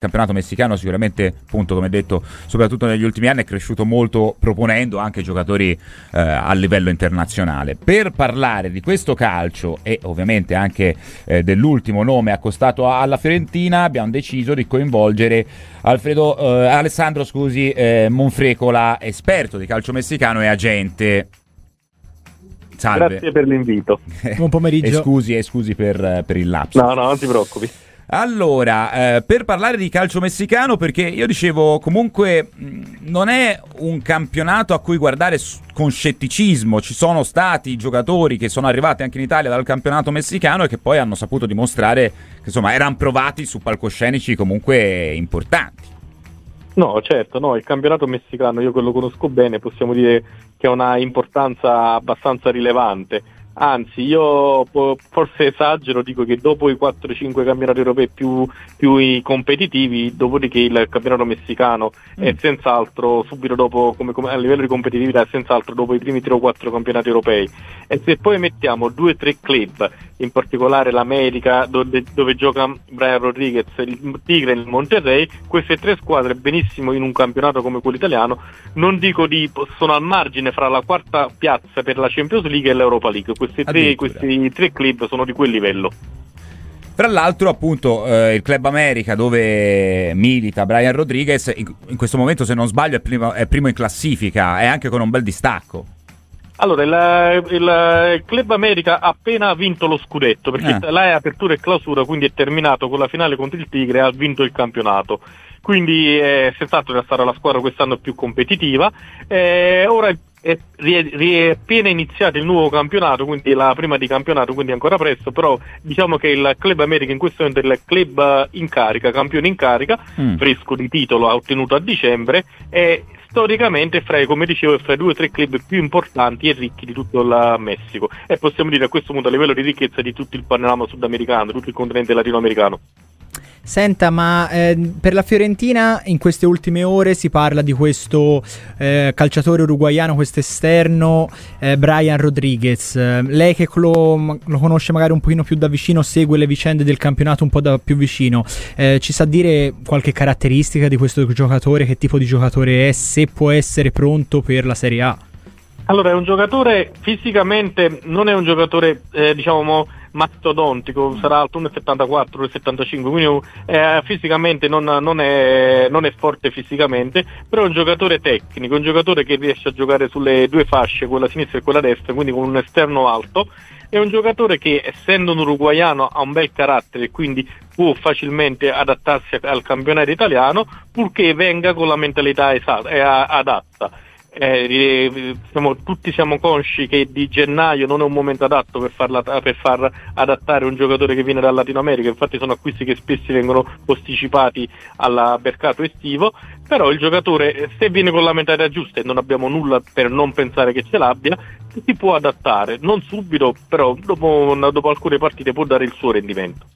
campionato messicano sicuramente, appunto, come detto, soprattutto negli ultimi anni è cresciuto molto proponendo anche giocatori eh, a livello internazionale. Per parlare di questo calcio e ovviamente anche eh, dell'ultimo nome accostato alla Fiorentina, abbiamo deciso di coinvolgere Alfredo, eh, Alessandro scusi, eh, Monfrecola, esperto di calcio messicano e agente. Salve. Grazie per l'invito. Buon pomeriggio. e scusi, e scusi per, per il lapso. No, no, non ti preoccupi. Allora, eh, per parlare di calcio messicano, perché io dicevo comunque non è un campionato a cui guardare con scetticismo, ci sono stati giocatori che sono arrivati anche in Italia dal campionato messicano e che poi hanno saputo dimostrare che insomma erano provati su palcoscenici comunque importanti. No, certo, no, il campionato messicano io che lo conosco bene, possiamo dire che ha una importanza abbastanza rilevante Anzi, io forse esagero, dico che dopo i 4-5 campionati europei più, più competitivi, dopodiché il campionato messicano mm. è senz'altro, subito dopo, come, come, a livello di competitività, è senz'altro dopo i primi 3 o 4 campionati europei. E se poi mettiamo 2-3 club, in particolare l'America, dove, dove gioca Brian Rodriguez, il Tigre e il Monterrey, queste tre squadre benissimo in un campionato come quello italiano, non dico di, sono al margine fra la quarta piazza per la Champions League e l'Europa League questi tre, questi tre club sono di quel livello. Tra l'altro, appunto, eh, il Club America dove milita Brian Rodriguez, in, in questo momento, se non sbaglio, è primo, è primo, in classifica e anche con un bel distacco. Allora, il, il, il, Club America ha appena vinto lo scudetto perché eh. là è apertura e clausura, quindi è terminato con la finale contro il Tigre e ha vinto il campionato. Quindi è senz'altro sarà la squadra quest'anno più competitiva. Eh, ora il è, è appena iniziato il nuovo campionato, quindi la prima di campionato, quindi ancora presto, però diciamo che il Club America in questo momento è il club in carica, campione in carica, mm. fresco di titolo, ha ottenuto a dicembre e storicamente fra, come dicevo, fra i due o tre club più importanti e ricchi di tutto il Messico e possiamo dire a questo punto a livello di ricchezza di tutto il panorama sudamericano, tutto il continente latinoamericano. Senta, ma eh, per la Fiorentina in queste ultime ore si parla di questo eh, calciatore uruguaiano, questo esterno, eh, Brian Rodriguez. lei che lo, lo, conosce magari un pochino più da vicino, segue le vicende del campionato un po' da più vicino, eh, ci sa dire qualche caratteristica di questo giocatore, che tipo di giocatore è, se può essere pronto per la Serie A? Allora, è un giocatore fisicamente, non è un giocatore, eh, diciamo, mastodontico, sarà alto 1,74, 1,75, quindi eh, fisicamente non, non, è, non, è, forte fisicamente, però è un giocatore tecnico, un giocatore che riesce a giocare sulle due fasce, quella sinistra e quella destra, quindi con un esterno alto. È un giocatore che essendo un uruguaiano ha un bel carattere e quindi può facilmente adattarsi al campionato italiano purché venga con la mentalità esatta, adatta eh, siamo, tutti siamo consci che di gennaio non è un momento adatto per, farla, per, far adattare un giocatore che viene dal Latino America, infatti sono acquisti che spesso vengono posticipati al mercato estivo, però il giocatore se viene con la mentalità giusta e non abbiamo nulla per non pensare che ce l'abbia, si può adattare, non subito, però dopo, dopo alcune partite può dare il suo rendimento.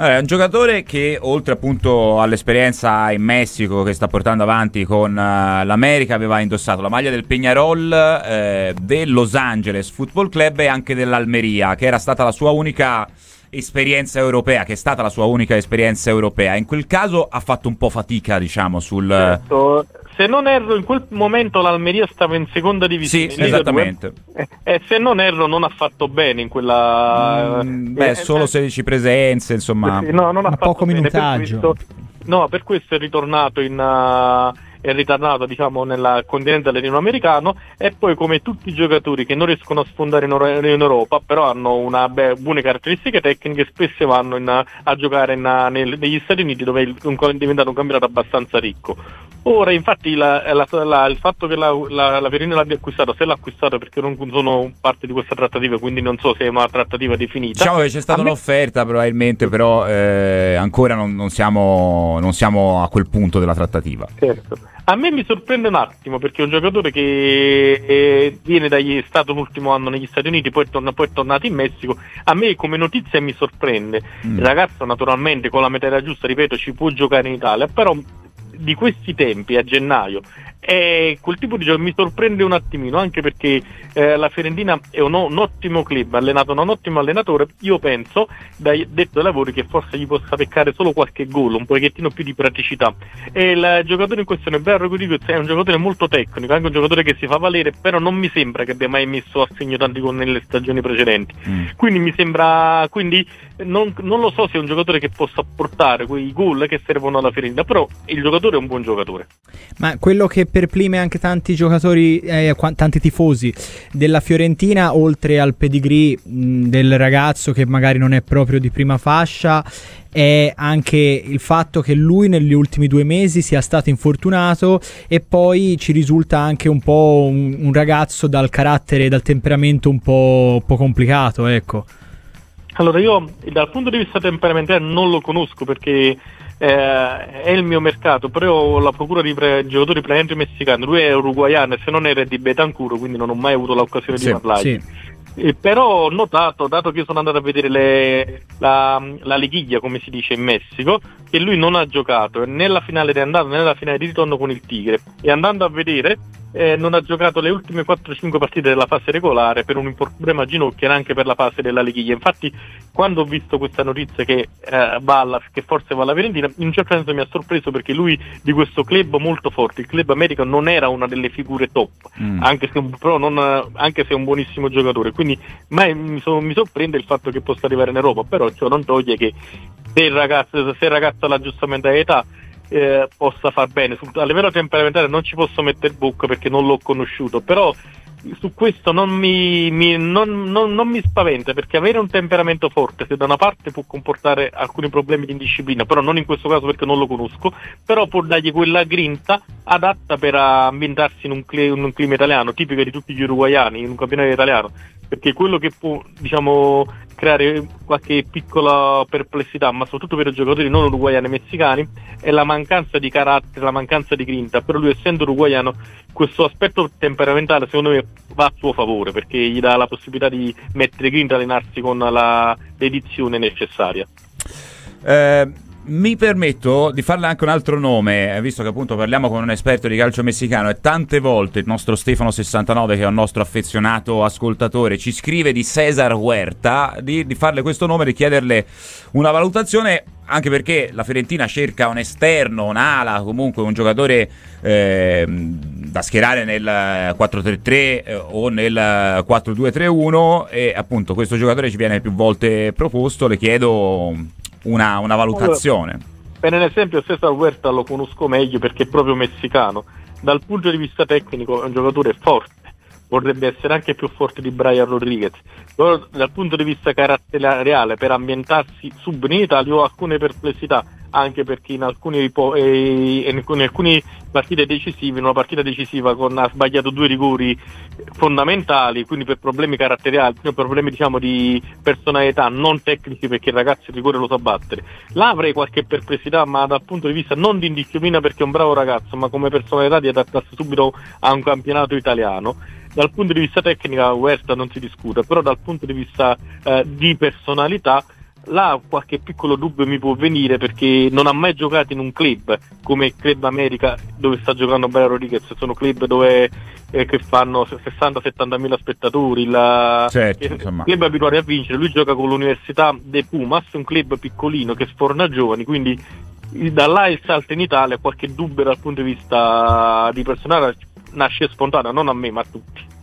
Allora, è un giocatore che oltre appunto all'esperienza in Messico che sta portando avanti con uh, l'America aveva indossato la maglia del Peñarol, eh, del Los Angeles Football Club e anche dell'Almeria, che era stata la sua unica esperienza europea, che è stata la sua unica esperienza europea. In quel caso ha fatto un po' fatica, diciamo, sul... Certo se non erro in quel momento l'Almeria stava in seconda divisione. Sì, esattamente. E, eh, e, se non erro non ha fatto bene in quella... Mm, beh, eh, solo eh, 16 presenze, insomma. Sì, no, non ha poco bene. minutaggio. Per questo, no, per questo è ritornato in... Uh, è ritornato diciamo, nel continente latinoamericano e poi come tutti i giocatori che non riescono a sfondare in, in Europa però hanno una beh, buone caratteristiche tecniche spesso vanno in, a giocare in, nel, negli Stati Uniti dove è diventato un campionato abbastanza ricco Ora, infatti, la, la, la, il fatto che la, la, Verino l'abbia acquistato, se l'ha acquistato perché non sono parte di questa trattativa, quindi non so se è una trattativa definita. Diciamo che c'è stata me... un'offerta, probabilmente, però eh, ancora non, non, siamo, non, siamo, a quel punto della trattativa. Certo. A me mi sorprende un attimo perché è un giocatore che eh, viene dagli stato l'ultimo anno negli Stati Uniti, poi, torna, poi è tornato in Messico. A me come notizia mi sorprende. Mm. Il ragazzo naturalmente con la metà giusta, ripeto, ci può giocare in Italia, però di questi tempi a gennaio e quel tipo di gioco mi sorprende un attimino, anche perché eh, la Fiorentina è un, un, ottimo club, allenato da un ottimo allenatore. Io penso, dai detto dai lavori, che forse gli possa peccare solo qualche gol, un pochettino più di praticità. E il giocatore in questione, Berro Rodriguez, è un giocatore molto tecnico, anche un giocatore che si fa valere, però non mi sembra che abbia mai messo a segno tanti gol nelle stagioni precedenti. Mm. Quindi mi sembra, quindi non, non, lo so se è un giocatore che possa portare quei gol che servono alla Fiorentina, però il giocatore è un buon giocatore. Ma quello che perplime anche tanti giocatori, eh, tanti tifosi della Fiorentina, oltre al pedigree mh, del ragazzo che magari non è proprio di prima fascia, è anche il fatto che lui negli ultimi due mesi sia stato infortunato e poi ci risulta anche un po' un, un ragazzo dal carattere dal temperamento un po', un po complicato, ecco. Allora io dal punto di vista temperamentale non lo conosco perché eh, è il mio mercato, però ho la procura di pre- giocatori praticamente messicani, lui è uruguaiano e se non era di Betancuro, quindi non ho mai avuto l'occasione sì, di parlargli. Sì. Eh, però ho notato, dato che sono andato a vedere le, la, la liguiglia, come si dice in Messico, che lui non ha giocato né la finale di andata né nella finale di ritorno con il Tigre. E andando a vedere, eh, non ha giocato le ultime 4-5 partite della fase regolare per un problema a ginocchio e anche per la fase della liguiglia. Infatti, quando ho visto questa notizia che, eh, va alla, che forse va alla Fiorentina, in un certo senso mi ha sorpreso perché lui di questo club molto forte, il club America, non era una delle figure top, mm. anche, se, però non, anche se è un buonissimo giocatore. Quindi mai, mi, so, mi, sorprende il fatto che possa arrivare in Europa, però ciò non toglie che se il ragazzo, se il ragazzo ha la giusta mentalità eh, possa far bene. a livello temperamentale non ci posso mettere bocca perché non l'ho conosciuto, però su questo non mi, mi, non, non, non mi, spaventa perché avere un temperamento forte se da una parte può comportare alcuni problemi di indisciplina, però non in questo caso perché non lo conosco, però può dargli quella grinta adatta per ambientarsi in un, cl- in un clima italiano, tipico di tutti gli uruguayani, in un campionato italiano, perché quello che può diciamo, creare qualche piccola perplessità, ma soprattutto per i giocatori non uruguayani e messicani, è la mancanza di carattere, la mancanza di grinta. Però lui essendo uruguayano, questo aspetto temperamentale secondo me va a suo favore, perché gli dà la possibilità di mettere grinta allenarsi con la, l'edizione necessaria. Eh, mi permetto di farle anche un altro nome, eh, visto che appunto parliamo con un esperto di calcio messicano e tante volte il nostro Stefano69, che è un nostro affezionato ascoltatore, ci scrive di Cesar Huerta, di, di farle questo nome, di chiederle una valutazione, anche perché la Fiorentina cerca un esterno, un'ala, comunque un giocatore eh, da schierare nel 4-3-3 eh, o nel 4-2-3-1 e appunto questo giocatore ci viene più volte proposto, le chiedo una, una valutazione. Allora, per esempio Cesar Huerta lo conosco meglio perché è proprio messicano. Dal punto di vista tecnico è un giocatore forte, vorrebbe essere anche più forte di Brian Rodriguez. Però dal punto di vista caratteriale, per ambientarsi subito in Italia ho alcune perplessità anche perché in alcune, eh, in alcune partite decisive, in una partita decisiva con, ha sbagliato due rigori fondamentali, quindi per problemi caratteriali, per problemi diciamo, di personalità, non tecnici perché il ragazzo il rigore lo sa battere. Là avrei qualche perplessità, ma dal punto di vista non di indisciplina perché è un bravo ragazzo, ma come personalità di adattarsi subito a un campionato italiano dal punto di vista tecnico Huerta non si discute, però dal punto di vista eh, di personalità là qualche piccolo dubbio mi può venire perché non ha mai giocato in un club come il Club America dove sta giocando Bella Rodriguez, sono club dove eh, che fanno 60-70 mila spettatori, la, certo, il club abituati a vincere, lui gioca con l'Università De Pumas, un club piccolino che sforna giovani, quindi da là il salto in Italia qualche dubbio dal punto di vista di personale nasce spontaneo, non a me ma a tutti.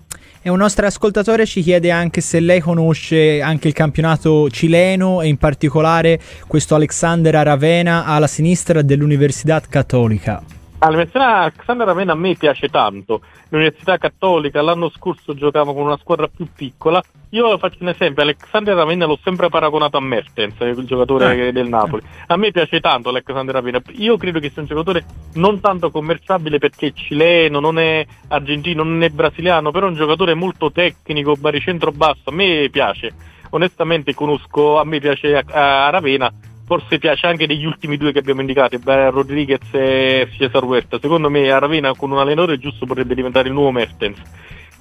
E un nostro ascoltatore ci chiede anche se lei conosce anche il campionato cileno e in particolare questo Alexander Aravena alla sinistra dell'Università Cattolica. L'Università Alexander Aravena a me piace tanto. L'Università Cattolica l'anno scorso giocava con una squadra più piccola. Io faccio un esempio, Alexander Ravenna l'ho sempre paragonato a Mertens, il giocatore eh. del Napoli. A me piace tanto Alexander Ravenna. Io credo che sia un giocatore non tanto commerciabile perché è cileno, non è argentino, non è brasiliano, però è un giocatore molto tecnico, baricentro basso. A me piace. Onestamente conosco, a me piace a, a Ravenna forse piace anche degli ultimi due che abbiamo indicato, Rodriguez e Cesar Huerta. Secondo me Aravena con un allenatore giusto potrebbe diventare il nuovo Mertens.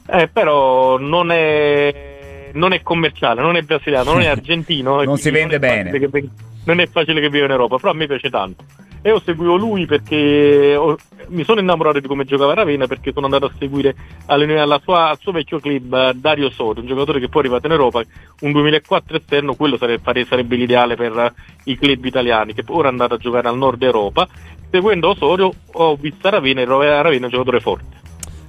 Eh, però non è, non è commerciale, non è brasiliano, non è argentino. non si vende non bene. Che, non è facile che viva in Europa, però a me piace tanto. E ho seguito lui perché ho, mi sono innamorato di come giocava Ravenna perché sono andato a seguire alla sua, al suo vecchio club eh, Dario Soto, un giocatore che poi è arrivato in Europa, un 2004 esterno, quello sarebbe, sarebbe l'ideale per i club italiani, che ora è andato a giocare al nord Europa. Seguendo Osorio ho visto Ravenna e Ravenna è un giocatore forte.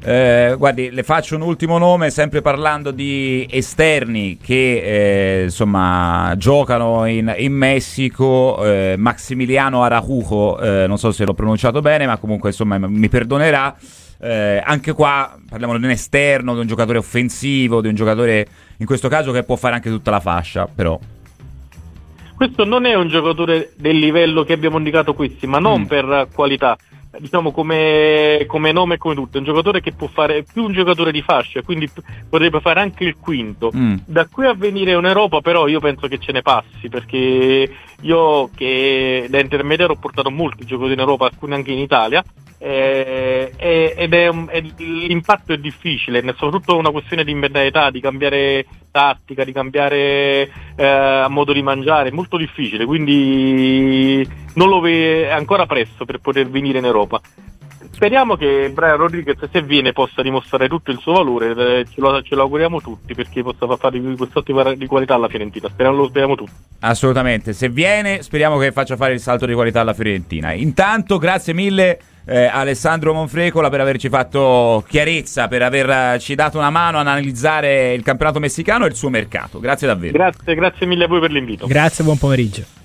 Eh, guardi, le faccio un ultimo nome, sempre parlando di esterni che eh, insomma giocano in, in Messico. Eh, Maximiliano Arajujo, eh, non so se l'ho pronunciato bene, ma comunque insomma mi perdonerà. Eh, anche qua parliamo di un esterno, di un giocatore offensivo, di un giocatore in questo caso che può fare anche tutta la fascia, però. Questo non è un giocatore del livello che abbiamo indicato qui, ma non mm. per qualità diciamo come, come, nome e come tutto, è un giocatore che può fare più un giocatore di fascia, quindi potrebbe fare anche il quinto. Mm. Da qui a venire in Europa però io penso che ce ne passi, perché io che da intermediario ho portato molti giocatori in Europa, alcuni anche in Italia, eh, ed è, un, è, l'impatto è difficile, è soprattutto una questione di mentalità, di cambiare tattica, di cambiare eh, modo di mangiare, è molto difficile, quindi non lo ve- è ancora presto per poter venire in Europa. Speriamo che Brian Rodriguez se viene possa dimostrare tutto il suo valore, eh, ce lo, ce lo auguriamo tutti perché possa fare questo tipo di qualità alla Fiorentina, speriamo, lo speriamo tutti. Assolutamente, se viene speriamo che faccia fare il salto di qualità alla Fiorentina. Intanto grazie mille eh, Alessandro Monfrecola per averci fatto chiarezza, per averci dato una mano ad analizzare il campionato messicano e il suo mercato. Grazie davvero. Grazie, grazie mille a voi per l'invito. Grazie, buon pomeriggio.